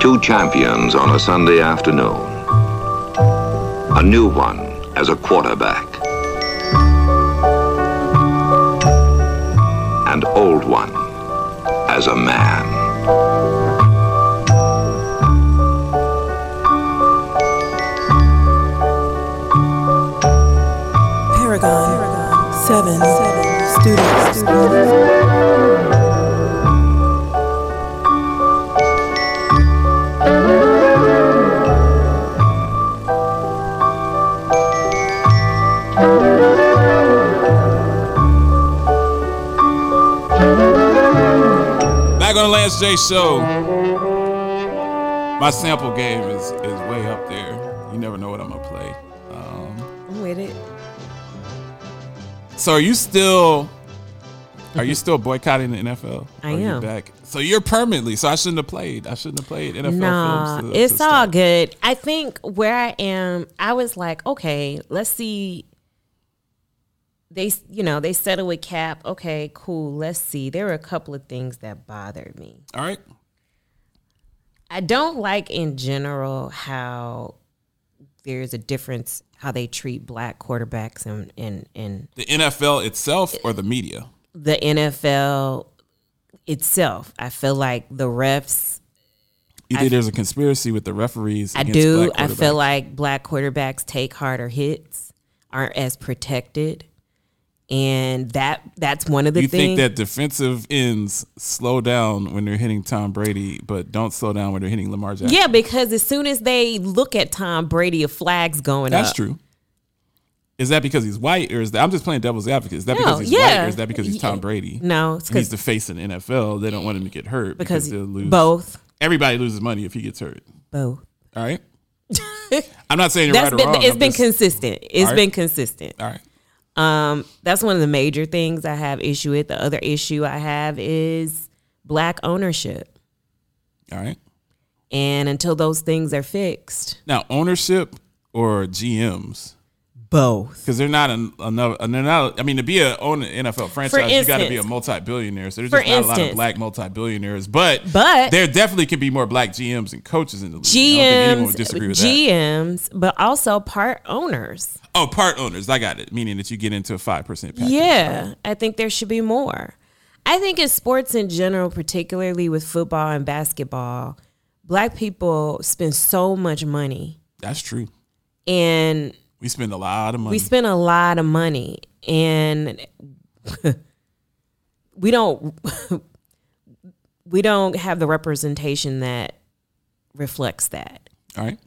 Two champions on a Sunday afternoon. A new one as a quarterback. And old one as a man. Paragon, 7, Studios. Back on the Lance J show. My sample game is is way up there. You never know what I'm gonna play. Um, I'm with it. so are you still are you still boycotting the NFL? I Or am. Back? So you're permanently. So I shouldn't have played. I shouldn't have played NFL Nah, films. to- it's to all good. I think where I am, I was like, okay, let's see. They, you know, they settle with Cap. Okay, cool. Let's see. There were a couple of things that bothered me. All right. I don't like in general how there's a difference how they treat black quarterbacks and and and The NFL itself or the media? the NFL itself. I feel like the refs You think there's a conspiracy with the referees? I do. I feel like black quarterbacks take harder hits, aren't as protected, and that that's one of the things. you things. think that defensive ends slow down when they're hitting Tom Brady, but don't slow down when they're hitting Lamar Jackson. yeah, because as soon as they look at Tom Brady, a flag's going That's up. That's true. Is that because he's white, or is that I'm just playing devil's advocate? Is that No, because he's yeah. white, or is that because he's Tom Brady? No, it's he's the face of the NFL. They don't want him to get hurt because, because they'll lose. both, Everybody loses money if he gets hurt. both. All right. I'm not saying you're That's right or been wrong. it's I'm been just- consistent. It's right. been consistent. All right. Um, that's one of the major things I have issue with. The other issue I have is black ownership, All right. and until those things are fixed, Now ownership or GMs both. because they're not an, another. and They're not. I mean, to be a own an NFL franchise, you got to be a multi-billionaire. So there's just not a lot of black multi-billionaires, but But- there definitely could be more black GMs and coaches in the league. I don't think would GMs, disagree with that. GMs, but also part owners. Oh, part owners. I got it. Meaning that you get into a five percent. Yeah, I think there should be more. I think in sports in general, particularly with football and basketball, black people spend so much money That's true. and We spend a lot of money. we spend a lot of money and we don't we don't have the representation that reflects that. All right.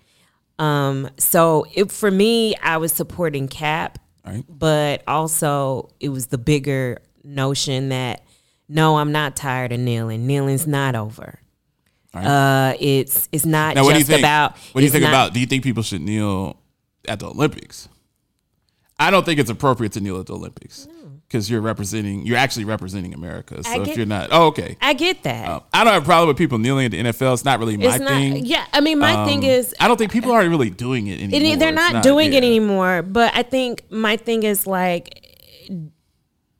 Um, so it, for me, I was supporting Cap, All right. but also it was the bigger notion that no, I'm not tired of kneeling. Kneeling's not over. Right. Uh, it's it's not Now, what do you think? about. what do you think not- about? Do you think people should kneel at the Olympics? I don't think it's appropriate to kneel at the Olympics because you're representing. You're actually representing America. So I if get- you're not, oh, okay. I get that. Um, I don't have a problem with people kneeling at the NFL. It's not really my it's not. thing. Yeah, I mean, my thing Um, is, I don't think people are really doing it it, anymore. they're It's not, doing it anymore. But I think my thing is like,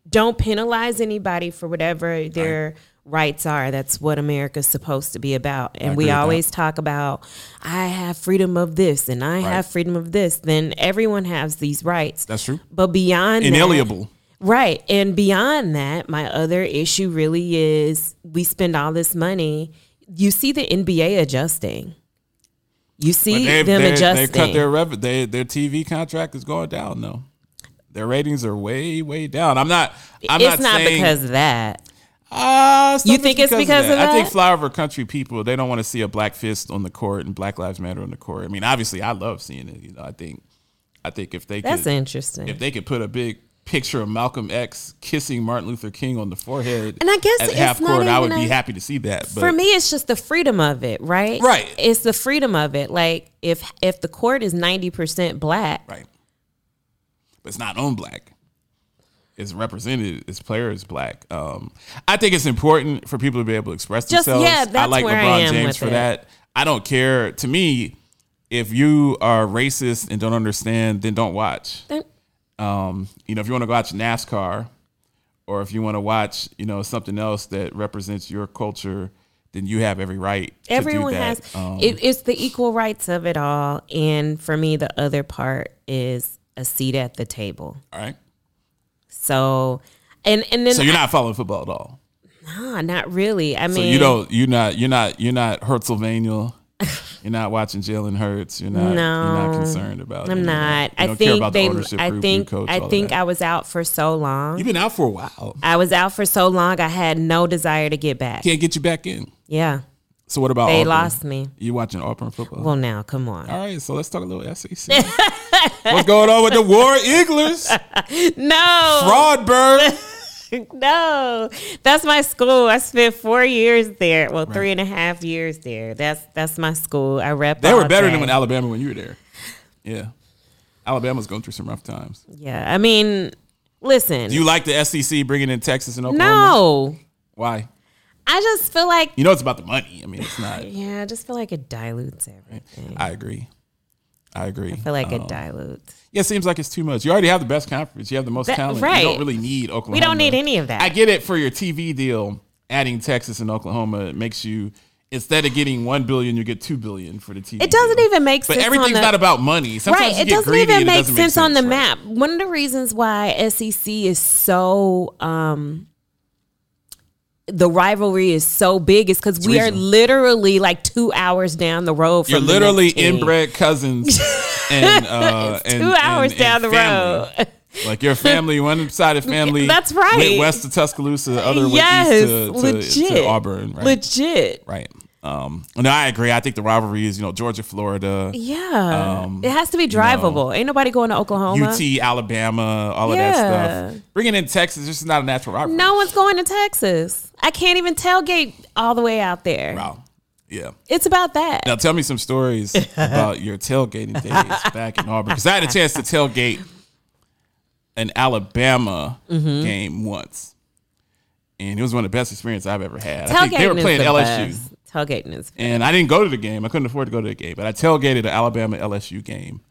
don't penalize anybody for whatever their rights are. That's what America's supposed to be about. And we always talk about, I have freedom of this and I have freedom of this. Then everyone has these rights. That's true. But beyond that- Inalienable. Right. And beyond that, my other issue really is we spend all this money. You see the NBA adjusting. You see they, them they, adjusting. they cut their rev- they, their TV contract is going down though. Their ratings are way way down. I'm not. I'm it's not, saying, because of that. Uh, You think it's because of I think that? flyover country people they don't want to see a black fist on the court and Black Lives Matter on the court. I mean, obviously, I love seeing it. You know, I think, I think if they That's could, interesting. if they could put a big picture of Malcolm X kissing Martin Luther King on the forehead, And I guess at half court, I would even be happy to see that. But For me, it's just the freedom of it, right? Right. It's the freedom of it. Like if if the court is ninety percent black, right, but it's not on black. It's represented. Its player is black. Um, I think it's important for people to be able to express Just- themselves. yeah, I like where I LeBron am James for it. that. I don't care. To me, if you are racist and don't understand, then don't watch. Um, you know, if you want to watch NASCAR, or if you want to watch, you know, something else that represents your culture, then you have every right. to do Everyone has Um, it, it's the equal rights of it all, and for me, the other part is a seat at the table. all right. So, and and then So you're not following football at all. ah, not really. I mean, So you don't. You're not. You're not. You're not Hertzylvania. You're not watching Jalen Hurts. You're not. No, You're not concerned about. It. I'm that. not. You I don't care think about the they. ownership I group, think. coach, I think. I was out for so long. You've been out for a while. I was out for so long. I had no desire to get back. Can't get you back in. Yeah, So what about they Auburn? lost me. You watching Auburn football? Well, now come on. All right, so let's talk a little SEC. What's going on with the War Eaglers? No, Broadburn. no, that's my school. I spent four years there. Well, three and a half years there. That's that's my school. I rep. They were better day. than when Alabama when you were there. Yeah, Alabama's going through some rough times. Yeah, I mean, listen. Do you like the SEC bringing in Texas and Oklahoma? no, Why? I just feel like You know it's about the money. I mean, it's not. yeah, I just feel like it dilutes everything. I agree. I agree. I feel like Um, it dilutes. Yeah, it seems like it's too much. You already have the best conference. You have the most That- talent. You right. don't really need Oklahoma. We don't need any of that. I get it for your TV deal. Adding Texas and Oklahoma it makes you instead of getting one billion, you get two billion for the TV. It doesn't deal. even make But sense. But everything's the, not about money. Sometimes right. you It get doesn't greedy even and it make doesn't sense, on the right. map. One of the reasons why SEC is so um the rivalry is so big is because we are literally like two hours down the road from You're literally inbred cousins, and uh, and two hours and- down and the family. road. Like your family, one side of family. That's right. Went west to Tuscaloosa, the other yes, went east to, to, legit, to Auburn. Right. legit. Right. Um, no, I agree. I think the rivalry is, you know, Georgia, Florida, Yeah, Um, it has to be drivable. Ain't nobody going to Oklahoma. UT, Alabama, all of that stuff. Bringing in Texas, this is not a natural rivalry. No one's going to Texas. I can't even tailgate all the way out there. Wow. Yeah. It's about that. Now tell me some stories about your tailgating days back in Auburn. Because I had a chance to tailgate an Alabama Mm-hmm. game once. And it was one of the best experiences I've ever had. I think Tailgating they were playing the LSU. best. Tailgating is And I didn't go to the game. I couldn't afford to go to the game, but I tailgated an Alabama LSU game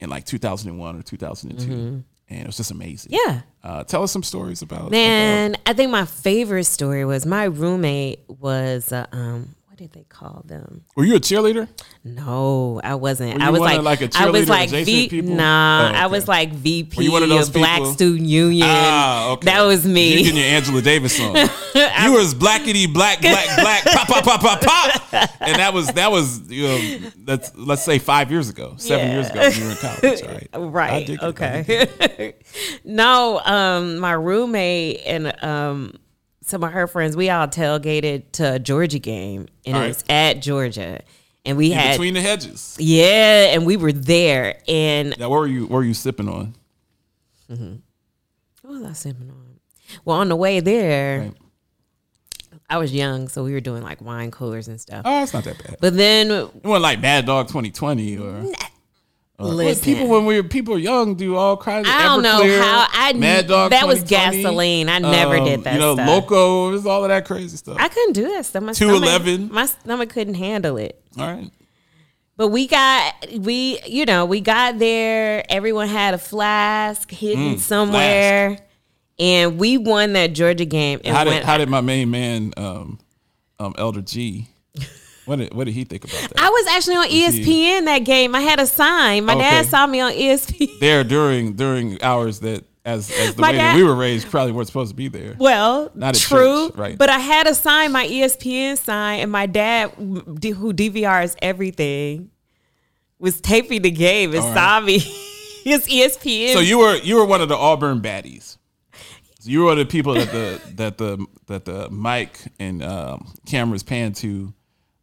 in like 2001 or 2002, and it was just amazing. Mm-hmm. yeah. Uh, tell us some stories about. Man, I think my favorite story was my roommate was uh, um did they call them? were you a cheerleader? No, I wasn't. I was like, like, a I was like V. people? Nah, Oh, okay. I was like VP you one of those of Black? Student Union. Ah, okay. That was You me. getting your Angela Davis song. you was blackety black black black pop pop pop pop pop, and that was that was you know that's let's say five years ago, seven Yeah. years ago when you were in college, right? Right. dig it, I. Okay. no, um, my roommate and um some of her friends, we all tailgated to a Georgia game and All it right. was at Georgia. And we In had between the hedges. Yeah, and we were there and Now, what were you what were you sipping on? Mm-hmm. what was I sipping on? Well, on the way there, Right. I was young, so we were doing like wine coolers and stuff. Oh, it's not that bad. But then It wasn't like Bad Dog 2020 or. Listen. people when we were people were young do all kinds of. I don't know how I Mad Dog. that was gasoline. I never did that You know, stuff. Loko, it was all of that crazy stuff. I couldn't do that stuff. My 211. stomach, my stomach couldn't handle it. all right. But we got we you know we got there. Everyone had a flask hidden Mm, somewhere, and we won that Georgia game. And How did how did my main man, um, um, Elder G, what did what did he think about that? I was actually on E he- ESPN that game. I had a sign. My dad saw me on ESPN. there during during hours that as as the My way that we were raised probably weren't supposed to be there. Well, Not true, church, right. but I had a sign, my ESPN sign, and my dad, who DVRs everything, was taping the game and All saw me. His ESPN. So you were you were one of the Auburn baddies. So you were the people that the that the that the mic and um, cameras pan to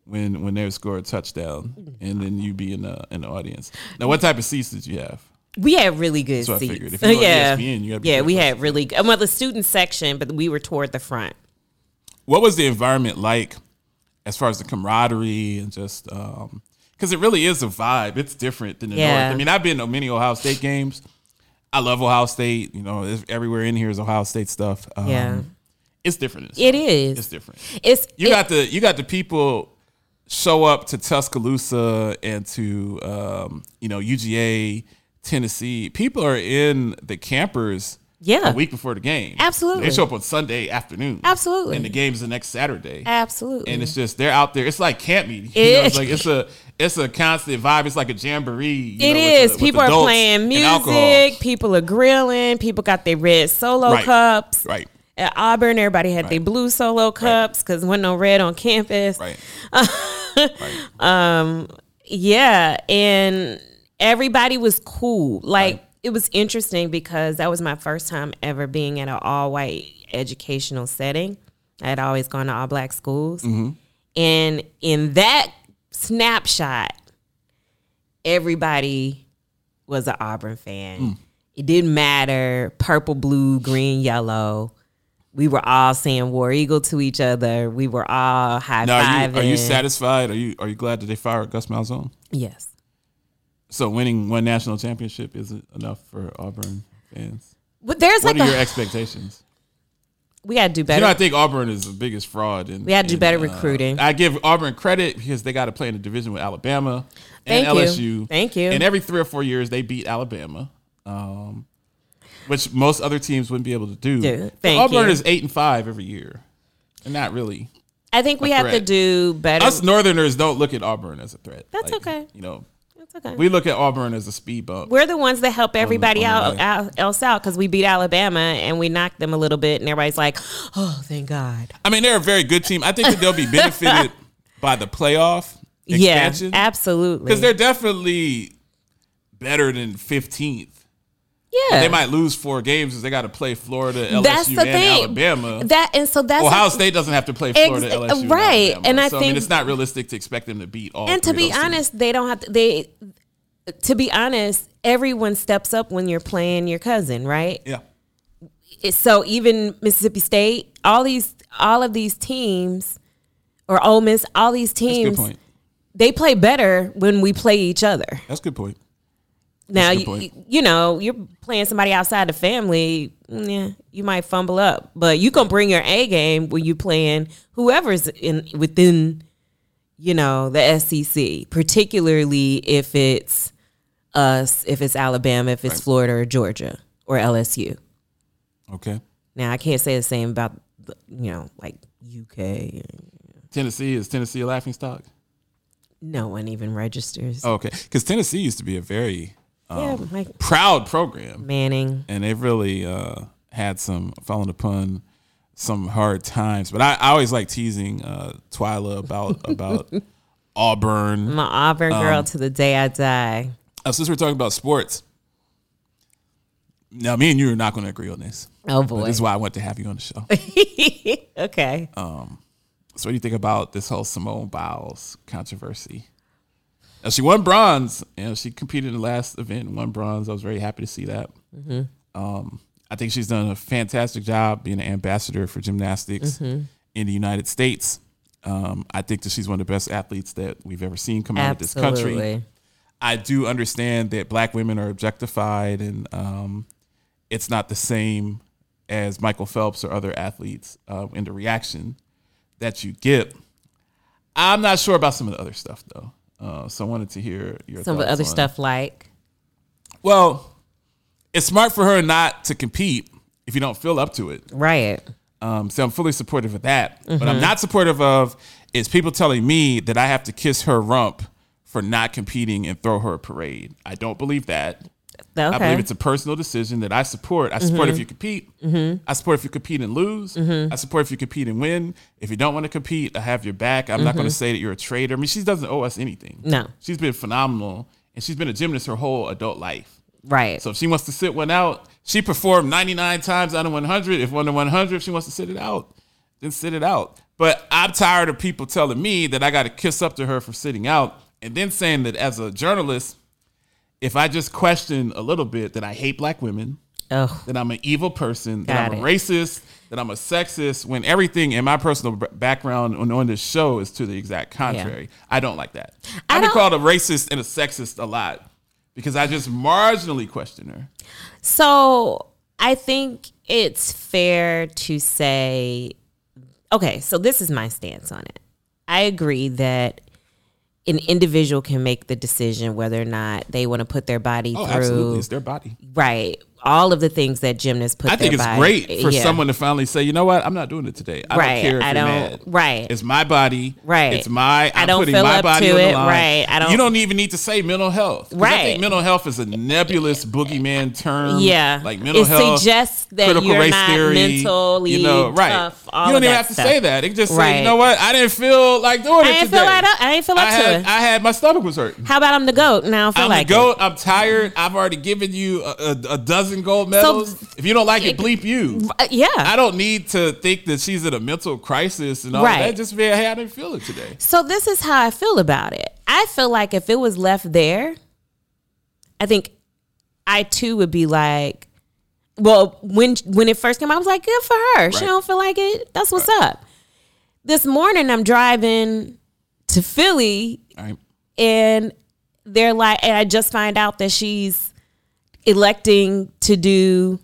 when when they score a touchdown, and then you be in the in the audience. Now, what type of seats did you have? we had really good I seats. figured. If you yeah, ESPN, you gotta be yeah, we had really good. Well, the student section, but we were toward the front. What was the environment like, as far as the camaraderie and just because it really is a vibe. It's different than the Yeah. North. I mean, I've been to many Ohio State games. I love Ohio State. You know, everywhere in here is Ohio State stuff. Um, Yeah. it's different. It's, It is. It's different. It's You it- got the you got the people show up to Tuscaloosa and to um, you know UGA, Tennessee. People are in the campers Yeah. a week before the game. Absolutely. they show up on Sunday afternoon. Absolutely. and the game's the next Saturday. Absolutely. and it's just they're out there. It's like camp meeting. You It know, it's like it's a it's a constant vibe. It's like a jamboree. you It know, is. people are playing music. People are grilling. People got their red solo Right. cups. Right. At Auburn, everybody had their blue solo cups because there wasn't no red on campus. Right. Um, yeah, and everybody was cool. Like it was interesting because that was my first time ever being at an all white educational setting. I had always gone to all black schools, mm-hmm. and in that snapshot, everybody was an Auburn fan. Mm. It didn't matter purple, blue, green, yellow. We were all saying War Eagle to each other. We were all high Now, are fiving. you, are you satisfied? Are you are you glad that they fired Gus Malzahn? Yes. So winning one national championship isn't enough for Auburn fans. But there's What like are your expectations? we gotta do better. You know, I think Auburn is the biggest fraud. In, We gotta do in, better uh, recruiting. I give Auburn credit because they got to play in the division with Alabama and Thank you. LSU. Thank you. And every three or four years, they beat Alabama, um, which most other teams wouldn't be able to do. Thank Auburn you. is eight and five every year, and not really. I think we have to do better. Us Northerners don't look at Auburn as a threat. That's okay. You know, That's okay. we look at Auburn as a speed bump. We're the ones that help everybody on the out, out else out because we beat Alabama and we knocked them a little bit, and everybody's like, "Oh, thank God." I mean, they're a very good team. I think that they'll be benefited by the playoff expansion. Yeah, absolutely. because they're definitely better than 15th. Yeah, They might lose four games because they got to play Florida, LSU, that's the and thing. Alabama. That and so that's Ohio State doesn't have to play Florida, Ex- LSU, right, and, and I so, I mean, it's not realistic to expect them to beat all. and to be those teams. honest, they don't have to. They, to be honest, everyone steps up when you're playing your cousin, right? yeah, so even Mississippi State, all these, all of these teams, or Ole Miss, all these teams, they play better when we play each other. That's a good point. Now, you, you know, you're playing somebody outside the family, yeah, you might fumble up, but you can bring your A game when you playing whoever's in within, you know, the SEC, particularly if it's us, if it's Alabama, if it's Florida or Georgia or LSU. Okay, Now, I can't say the same about, the, you know, like UK. Tennessee is Tennessee a laughing stock? No one even registers. Oh, okay, because Tennessee used to be a very yeah, like proud program. Manning. and they've really uh, had some fallen upon some hard times. But I, I always like teasing uh, Twyla about about Auburn. I'm an Auburn girl Um, to the day I die. Uh, since we're talking about sports, now me and you are not going to agree on this. Oh boy. this is why I want to have you on the show. okay. so, what do you think about this whole Simone Biles controversy? Now, she won bronze. You know, she competed in the last event and won bronze. I was very happy to see that. Um, I think she's done a fantastic job being an ambassador for gymnastics in the United States. Um, I think that she's one of the best athletes that we've ever seen come out of this country. I do understand that black women are objectified and um, it's not the same as Michael Phelps or other athletes uh, in the reaction that you get. I'm not sure about some of the other stuff though. Uh, so I wanted to hear your Some of the other stuff like Well, it's smart for her not to compete if you don't feel up to it. right. Um, so I'm fully supportive of that. But Mm-hmm. I'm not supportive of is people telling me that I have to kiss her rump for not competing and throw her a parade. I don't believe that. Okay. I believe it's a personal decision that I support. I support if mm-hmm. you compete. Mm-hmm. I support if you compete and lose. Mm-hmm. I support if you compete and win. If you don't want to compete, I have your back. I'm not going to say that you're a traitor. I mean, she doesn't owe us anything. No. She's been phenomenal and she's been a gymnast her whole adult life. right. So if she wants to sit one out, she performed 99 times out of 100. If one to 100, if she wants to sit it out, then sit it out. But I'm tired of people telling me that I got to kiss up to her for sitting out and then saying that as a journalist, if I just question a little bit that I hate black women, oh, that I'm an evil person, that I'm a racist, that I'm a sexist, when everything in my personal background on, on this show is to the exact contrary. I don't like that. I I've been called a racist and a sexist a lot because I just marginally question her. so I think it's fair to say, okay. So this is my stance on it. I agree that an individual can make the decision whether or not they want to put their body Oh, through absolutely. It's their body. right all of the things that gymnasts put. I think it's body- great for yeah. someone to finally say, you know what, I'm not doing it today. I Right, don't care I don't- right. It's my body. Right. It's my. I I'm don't putting feel my up body to it, right, I don't- You don't even need to say mental health. 'Cause I Right. think mental health is a nebulous boogeyman term. Yeah. Like mental It health. suggests that critical you're race not theory, mentally you know, right. tough, all you don't even have to stuff. say that. It just say, Right. you know what, I didn't feel like doing I it didn't today. like I didn't feel up I to had, it. I had my stomach was hurting. How about I'm the goat? Now I feel I'm like the it. goat. I'm tired. I've already given you a, a, a dozen gold medals. if you don't like it, bleep you. Yeah. I don't need to think that she's in a mental crisis and all Right. that. Just be, hey, I didn't feel it today. So this is how I feel about it. I feel like if it was left there, I think I too would be like, well, when when it first came out, I was like, good for her. She don't feel like it. That's what's up. This morning I'm driving to Philly right. and they're like and I just find out that she's electing to do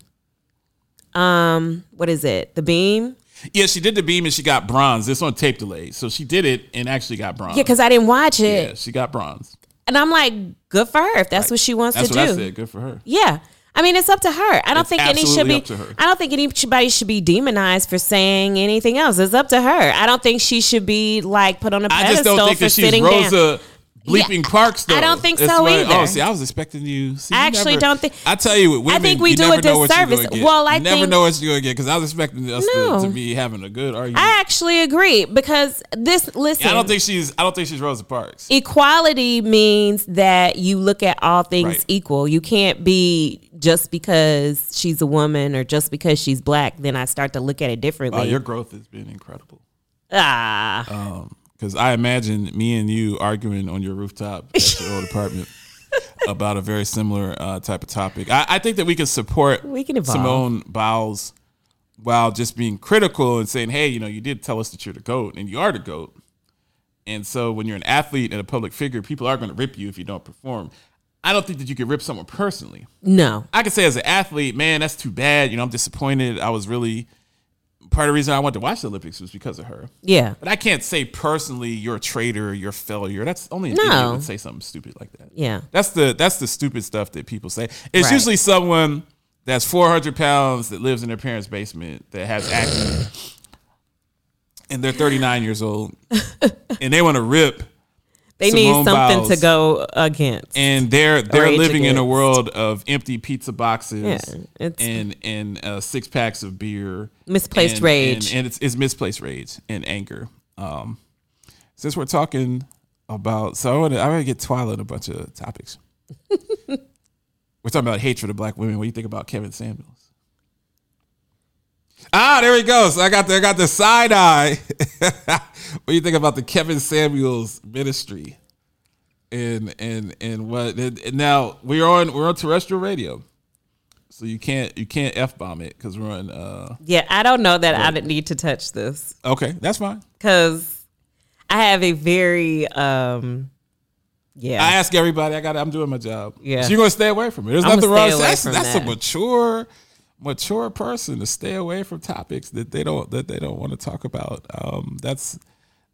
um what is it? The beam? Yeah, she did the beam and she got bronze. This on tape delay. So she did it and actually got bronze. Yeah, because I didn't watch it. Yeah, she got bronze. And I'm like, good for her if that's what she wants to do. I said. Good for her. Yeah. I mean, it's up to her. I don't It's think any should be. up to her. I don't think anybody should be demonized for saying anything else. It's up to her. I don't think she should be like put on a pedestal just don't think for that she's sitting down. Bleeping Parks though. I don't think so either. Oh, see, I was expecting you. See, I you actually never- don't think- I tell you, with women, think we do a disservice. Well, I you never think- know what you're gonna get because I was expecting us No. to, to be having a good argument. I actually agree because this. Listen, I don't think she's. I don't think she's Rosa Parks. equality means that you look at all things Right. equal. You can't be just because she's a woman or just because she's black. Then I start to look at it differently. Wow, your growth has been incredible. ah. Because I imagine me and you arguing on your rooftop at your old apartment about a very similar uh, type of topic. I, I think that we can support We can evolve. Simone Biles while just being critical and saying, hey, you know, you did tell us that you're the GOAT and you are the GOAT. And so when you're an athlete and a public figure, people are going to rip you if you don't perform. I don't think that you could rip someone personally. no. I could say as an athlete, man, that's too bad. You know, I'm disappointed. I was really part of the reason I went to watch the Olympics was because of her. Yeah. But I can't say personally you're a traitor, you're a failure. That's only an No. idiot would say something stupid like that. Yeah. That's the that's the stupid stuff that people say. It's Right. usually someone that's 400 pounds that lives in their parents' basement that has acne, and they're 39 years old, and they want to rip, They Simone need something Biles. to go against. and they're they're living in a world of empty pizza boxes Yeah, and and uh, six packs of beer, Misplaced and- rage. and, and it's, it's misplaced rage and anger. Um, since we're talking about, so I want to I want to get on a bunch of topics. we're talking about hatred of black women. What do you think about Kevin Samuels? Ah, there he goes. I got the I got the side eye. what do you think about the Kevin Samuels ministry? And and and what and now we're on we're on terrestrial radio. So you can't you can't f bomb it because we're on. Uh, yeah, I don't know that I didn't need to touch this okay, that's fine. because I have a very um yeah. I ask everybody. I got. I'm doing my job. Yeah. So you're gonna stay away from it. There's I'ma nothing wrong. That's that's that. a mature, mature person to stay away from topics that they don't that they don't want to talk about. Um, that's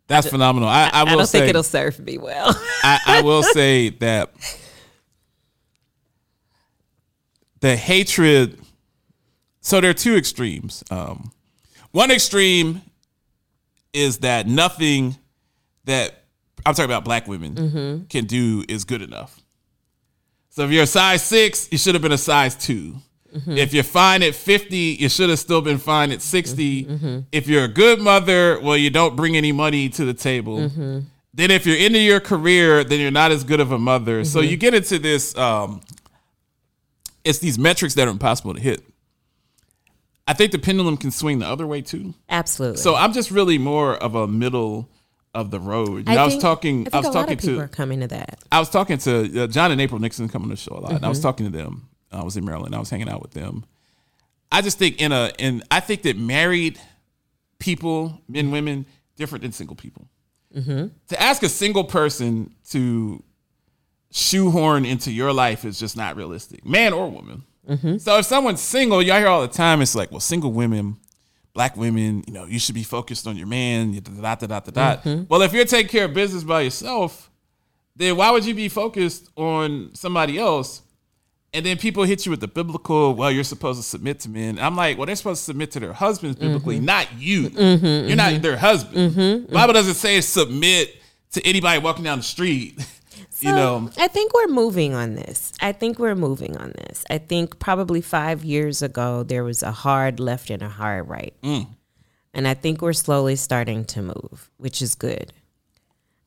that's phenomenal. I, I I will don't say think it'll serve me well. I, I will say that the hatred. So there are two extremes. Um, one extreme is that nothing that I'm talking about black women can do is good enough. So if you're a size six, you should have been a size 2 If you're fine at 50, you should have still been fine at 60. If you're a good mother, well, you don't bring any money to the table. Then if you're into your career, then you're not as good of a mother. So you get into this, um, it's these metrics that are impossible to hit. I think the pendulum can swing the other way too. Absolutely. So I'm just really more of a middle of the road. You know, I, was talking. I, think I, was a lot talking of people to. are coming to that. I was talking to uh, John and April Nixon coming to the show a lot. and I Mm-hmm. was talking to them. I was in Maryland. I was hanging out with them. I just think in a in I think that married people, men, women, different than single people. Mm-hmm. To ask a single person to shoehorn into your life is just not realistic, man or woman. Mm-hmm. So if someone's single, y'all hear all the time, it's like, well, single women, black women, you know, you should be focused on your man. Da, da, da, da, da. Mm-hmm. Well, if you're taking care of business by yourself, then why would you be focused on somebody else? And then people hit you with the biblical, well, you're supposed to submit to men. I'm like, well, they're supposed to submit to their husbands biblically, Mm-hmm. not you. Mm-hmm, you're not mm-hmm. their husband. Mm-hmm, the Bible doesn't say submit to anybody walking down the street. you know, I think we're moving on this. I think we're moving on this. I think probably five years ago there was a hard left and a hard right, mm. and I think we're slowly starting to move, which is good.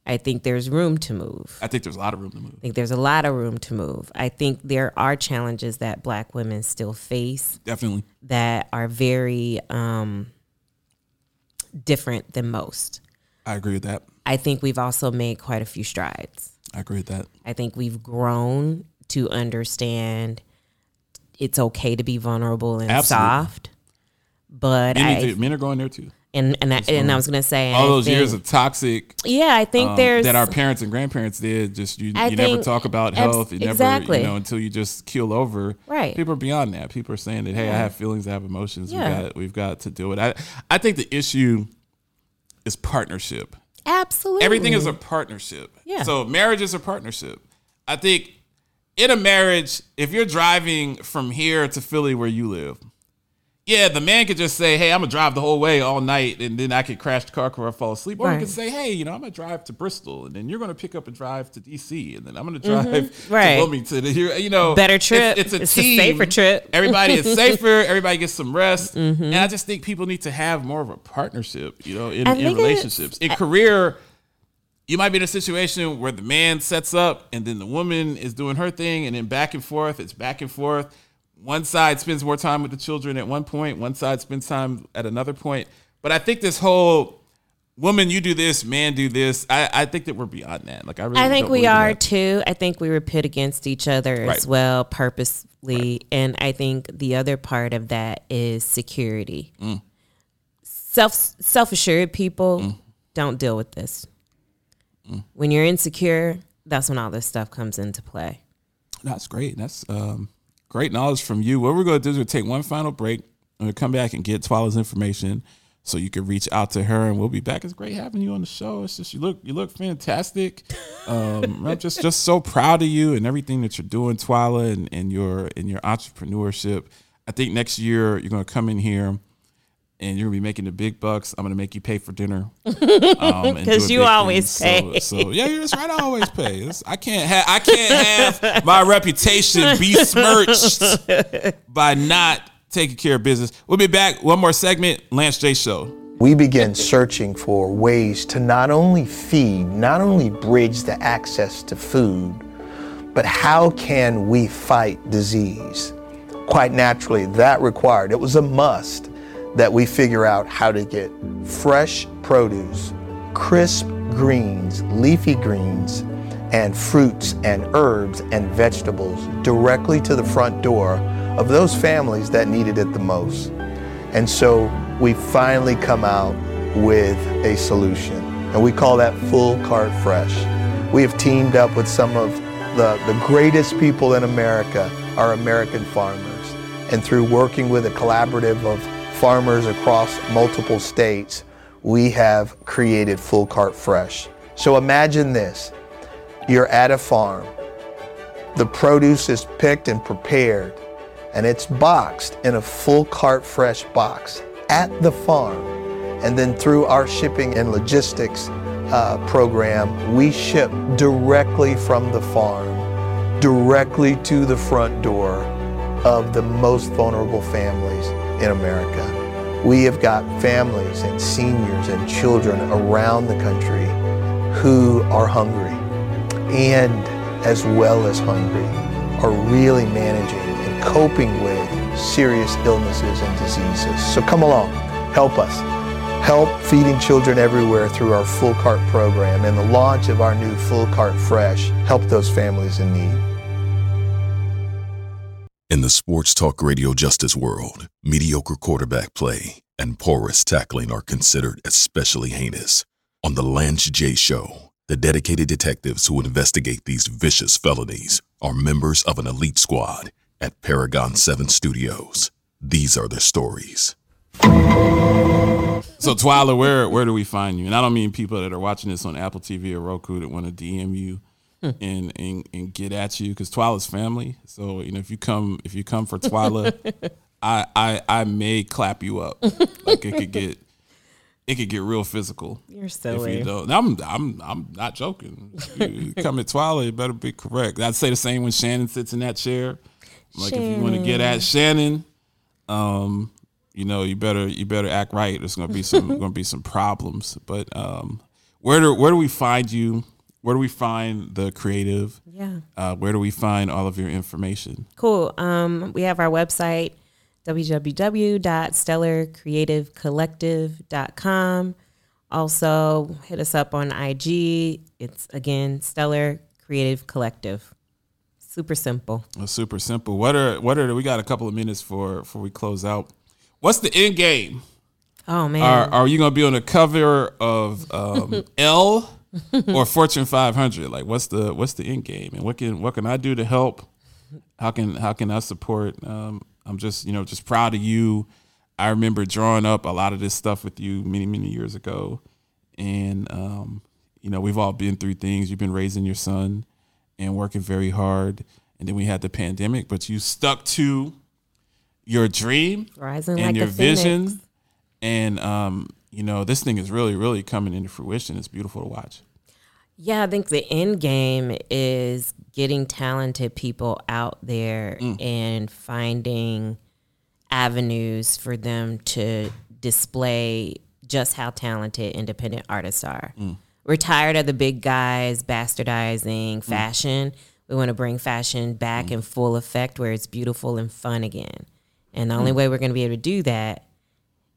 I think there's room to move. I think there's a lot of room to move. I think there's a lot of room to move. I think there are challenges that Black women still face Definitely. that are very um, different than most. I agree with that. I think we've also made quite a few strides. I agree with that. I think we've grown to understand it's okay to be vulnerable and Absolutely. soft. But Men, I men are going there too. And and I, and I was gonna say All I those think- years of toxic yeah I think um, there's that our parents and grandparents did. Just you, I you never talk about health. You never, exactly. you know, until you just keel over. Right. People are beyond that. People are saying that, hey, I have feelings, I have emotions. Yeah. We got, we've got to do it. I, I think the issue is partnership. absolutely Everything is a partnership. Yeah. So marriage is a partnership. I think in a marriage, if you're driving from here to Philly where you live, yeah, the man could just say, "Hey, I'm gonna drive the whole way all night, and then I could crash the car before I fall asleep." Or he could say, "Hey, you know, I'm gonna drive to Bristol, and then you're gonna pick up and drive to DC, and then I'm gonna drive Mm-hmm. Right. to Wilmington." And you know, Better trip. It's, a It's a safer trip. Mm-hmm. Everybody is safer. Everybody gets some rest, and I just think people need to have more of a partnership, you know, in, in relationships, in career you might be in a situation where the man sets up and then the woman is doing her thing and then back and forth it's back and forth one side spends more time with the children at one point one side spends time at another point but i think this whole woman you do this man do this i, I think that we're beyond that like i really I think we are that. too. I think we were pit against each other Right. as well, purposely. And I think the other part of that is security. Mm. Self self assured people Mm. don't deal with this. When you're insecure, that's when all this stuff comes into play. That's great. That's um, great knowledge from you. What we're going to do is we'll take one final break. and We'll come back and get Twyla's information so you can reach out to her, and we'll be back. It's great having you on the show. It's just you look you look fantastic. Um, I'm just just so proud of you and everything that you're doing, Twala, and, and your and your entrepreneurship. I think next year you're going to come in here. And you're gonna be making the big bucks. I'm gonna make you pay for dinner um, and do 'Cause a you always thing. pay. So, so yeah, you're that's right. I always pay. It's- I can't have I can't have my reputation be smirched by not taking care of business. We'll be back. One more segment. Lance J Show. we began searching for ways to not only feed, not only bridge the access to food, but how can we fight disease? Quite naturally, that required, it was a must that we figure out how to get fresh produce, crisp greens, leafy greens, and fruits and herbs and vegetables directly to the front door of those families that needed it the most. And so we finally come out with a solution, and we call that Full Cart Fresh. We have teamed up with some of the, the greatest people in America, our American farmers. And through working with a collaborative of farmers across multiple states, we have created Full Cart Fresh. So imagine this you're at a farm, the produce is picked and prepared, and it's boxed in a full cart fresh box at the farm. And then through our shipping and logistics uh, program, we ship directly from the farm, directly to the front door of the most vulnerable families in America. We have got families and seniors and children around the country who are hungry and as well as hungry are really managing and coping with serious illnesses and diseases. So come along, help us. Help feeding children everywhere through our Full Cart program and the launch of our new Full Cart Fresh. Help those families in need. In the sports talk radio justice world, mediocre quarterback play and porous tackling are considered especially heinous. On the Lance J Show, the dedicated detectives who investigate these vicious felonies are members of an elite squad at Paragon 7 Studios. These are their stories. So Twyla, where where do we find you? And I don't mean people that are watching this on Apple TV or Roku that want to DM you and, and and get at you because Twyla's family. So you know if you come if you come for Twyla, I, I I may clap you up. Like it could get it could get real physical. You're if you don't. I'm I'm I'm not joking. You come at Twyla, you better be correct. I'd say the same when Shannon sits in that chair. Like if you want to get at Shannon, um, you know, you better you better act right. There's gonna be some gonna be some problems. But um, where do where do we find you? Where do we find the creative? Yeah. Uh, where do we find all of your information? Cool. Um, we have our website, www.stellarcreativecollective.com. Also, hit us up on IG. It's again Stellar Creative Collective. Super simple. It's super simple. What are what are we got a couple of minutes for before we close out? What's the end game? Oh man. Are are you gonna be on the cover of um, Elle or Fortune 500? Like, what's the what's the end game, and what can what can I do to help? How can how can I support? Um, I'm just you know just proud of you. I remember drawing up a lot of this stuff with you many many years ago, and um, you know we've all been through things. You've been raising your son and working very hard, and then we had the pandemic, but you stuck to your dream Rising and like your vision and um you know this thing is really really coming into fruition. It's beautiful to watch. Yeah, I think the end game is getting talented people out there mm. and finding avenues for them to display just how talented independent artists are. Mm. We're tired of the big guys bastardizing mm. fashion. We want to bring fashion back in full effect where it's beautiful and fun again. And the only way we're going to be able to do that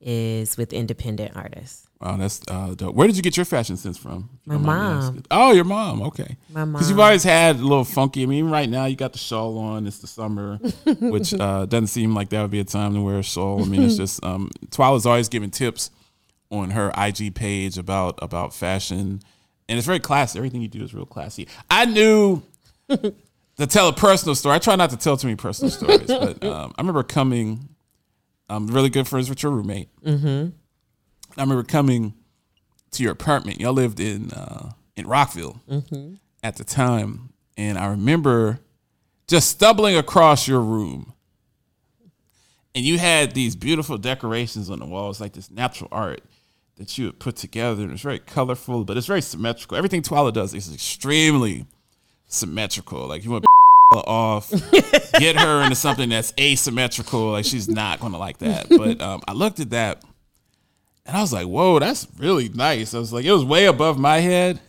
is with independent artists. wow that's uh dope. where did you get your fashion sense from My don't mind me mom. oh your mom okay My mom. because you've always had a little funky i mean right now you got the shawl on it's the summer which uh doesn't seem like that would be a time to wear a shawl i mean it's just um twyla's always giving tips on her ig page about about fashion and it's very classy everything you do is real classy i knew to tell a personal story. I try not to tell too many personal stories, but um, I remember coming. I'm really good friends with your roommate. Mm-hmm. I remember coming to your apartment. Y'all lived in uh, in Rockville at the time, and I remember just stumbling across your room, and you had these beautiful decorations on the walls, like this natural art that you had put together. And it was very colorful, but it's very symmetrical. Everything Twyla does is extremely symmetrical. Like you want off, get her into something that's asymmetrical. Like she's not gonna like that. But um, I looked at that and I was like, whoa, that's really nice. I was like, it was way above my head,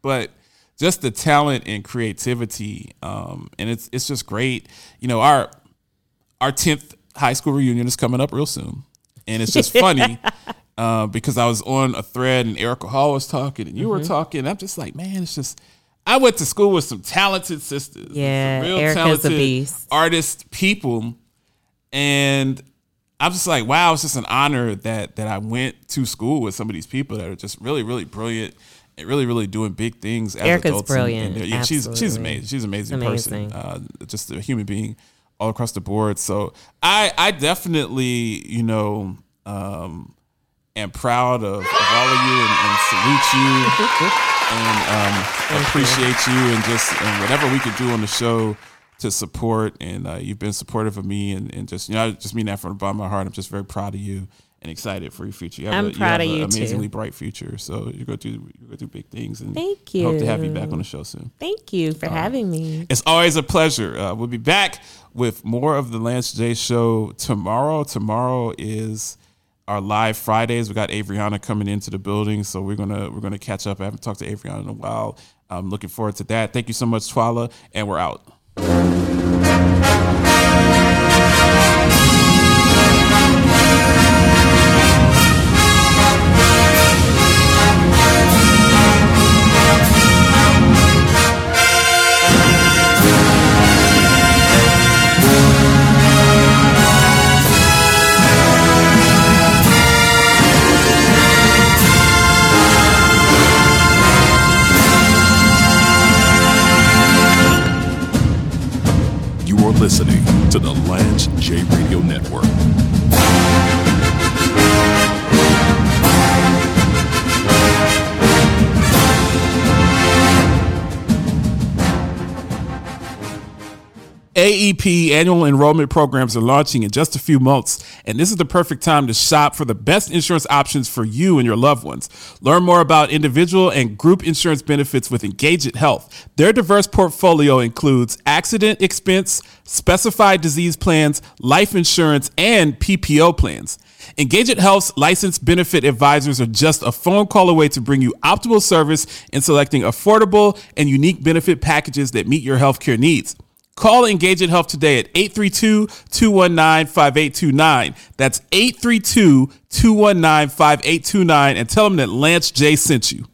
but just the talent and creativity, um, and it's it's just great. You know, our our tenth high school reunion is coming up real soon, and it's just funny. Uh, because I was on a thread and Erica Hall was talking and you were talking. I'm just like, man, it's just. I went to school with some talented sisters, Yeah, Erica's a beast. artist people, and I'm just like, wow, it's just an honor that that I went to school with some of these people that are just really, really brilliant and really, really doing big things. As Erica's adults brilliant. and, yeah, she's she's amazing. She's an amazing, Amazing. person. Uh, just a human being all across the board. So I I definitely you know um, am proud of, of all of you and, and salute you and um, appreciate you and just and whatever we could do on the show to support and uh, you've been supportive of me and, and just you know I just mean that from the bottom of my heart. I'm just very proud of you and excited for your future. You have I'm a, you proud have of an you, too. amazingly bright future. So you're gonna do you're gonna do big things and Thank you. Hope to have you you. back on the show soon. Thank you for having me. It's always a pleasure. Uh, we'll be back with more of the Lance J Show tomorrow. Tomorrow is our live Fridays. We got Avriana coming into the building, so we're gonna we're gonna catch up. I haven't talked to Avriana in a while. I'm looking forward to that. Thank you so much, Twyla, and we're out. Listening to the Lance J Radio Network. AEP annual enrollment programs are launching in just a few months, and this is the perfect time to shop for the best insurance options for you and your loved ones. Learn more about individual and group insurance benefits with Engage It Health. Their diverse portfolio includes accident expense, specified disease plans, life insurance, and PPO plans. Engage It Health's licensed benefit advisors are just a phone call away to bring you optimal service in selecting affordable and unique benefit packages that meet your healthcare needs. Call Engage It Health today at 832-219-5829. That's 832-219-5829 and tell them that Lance J sent you.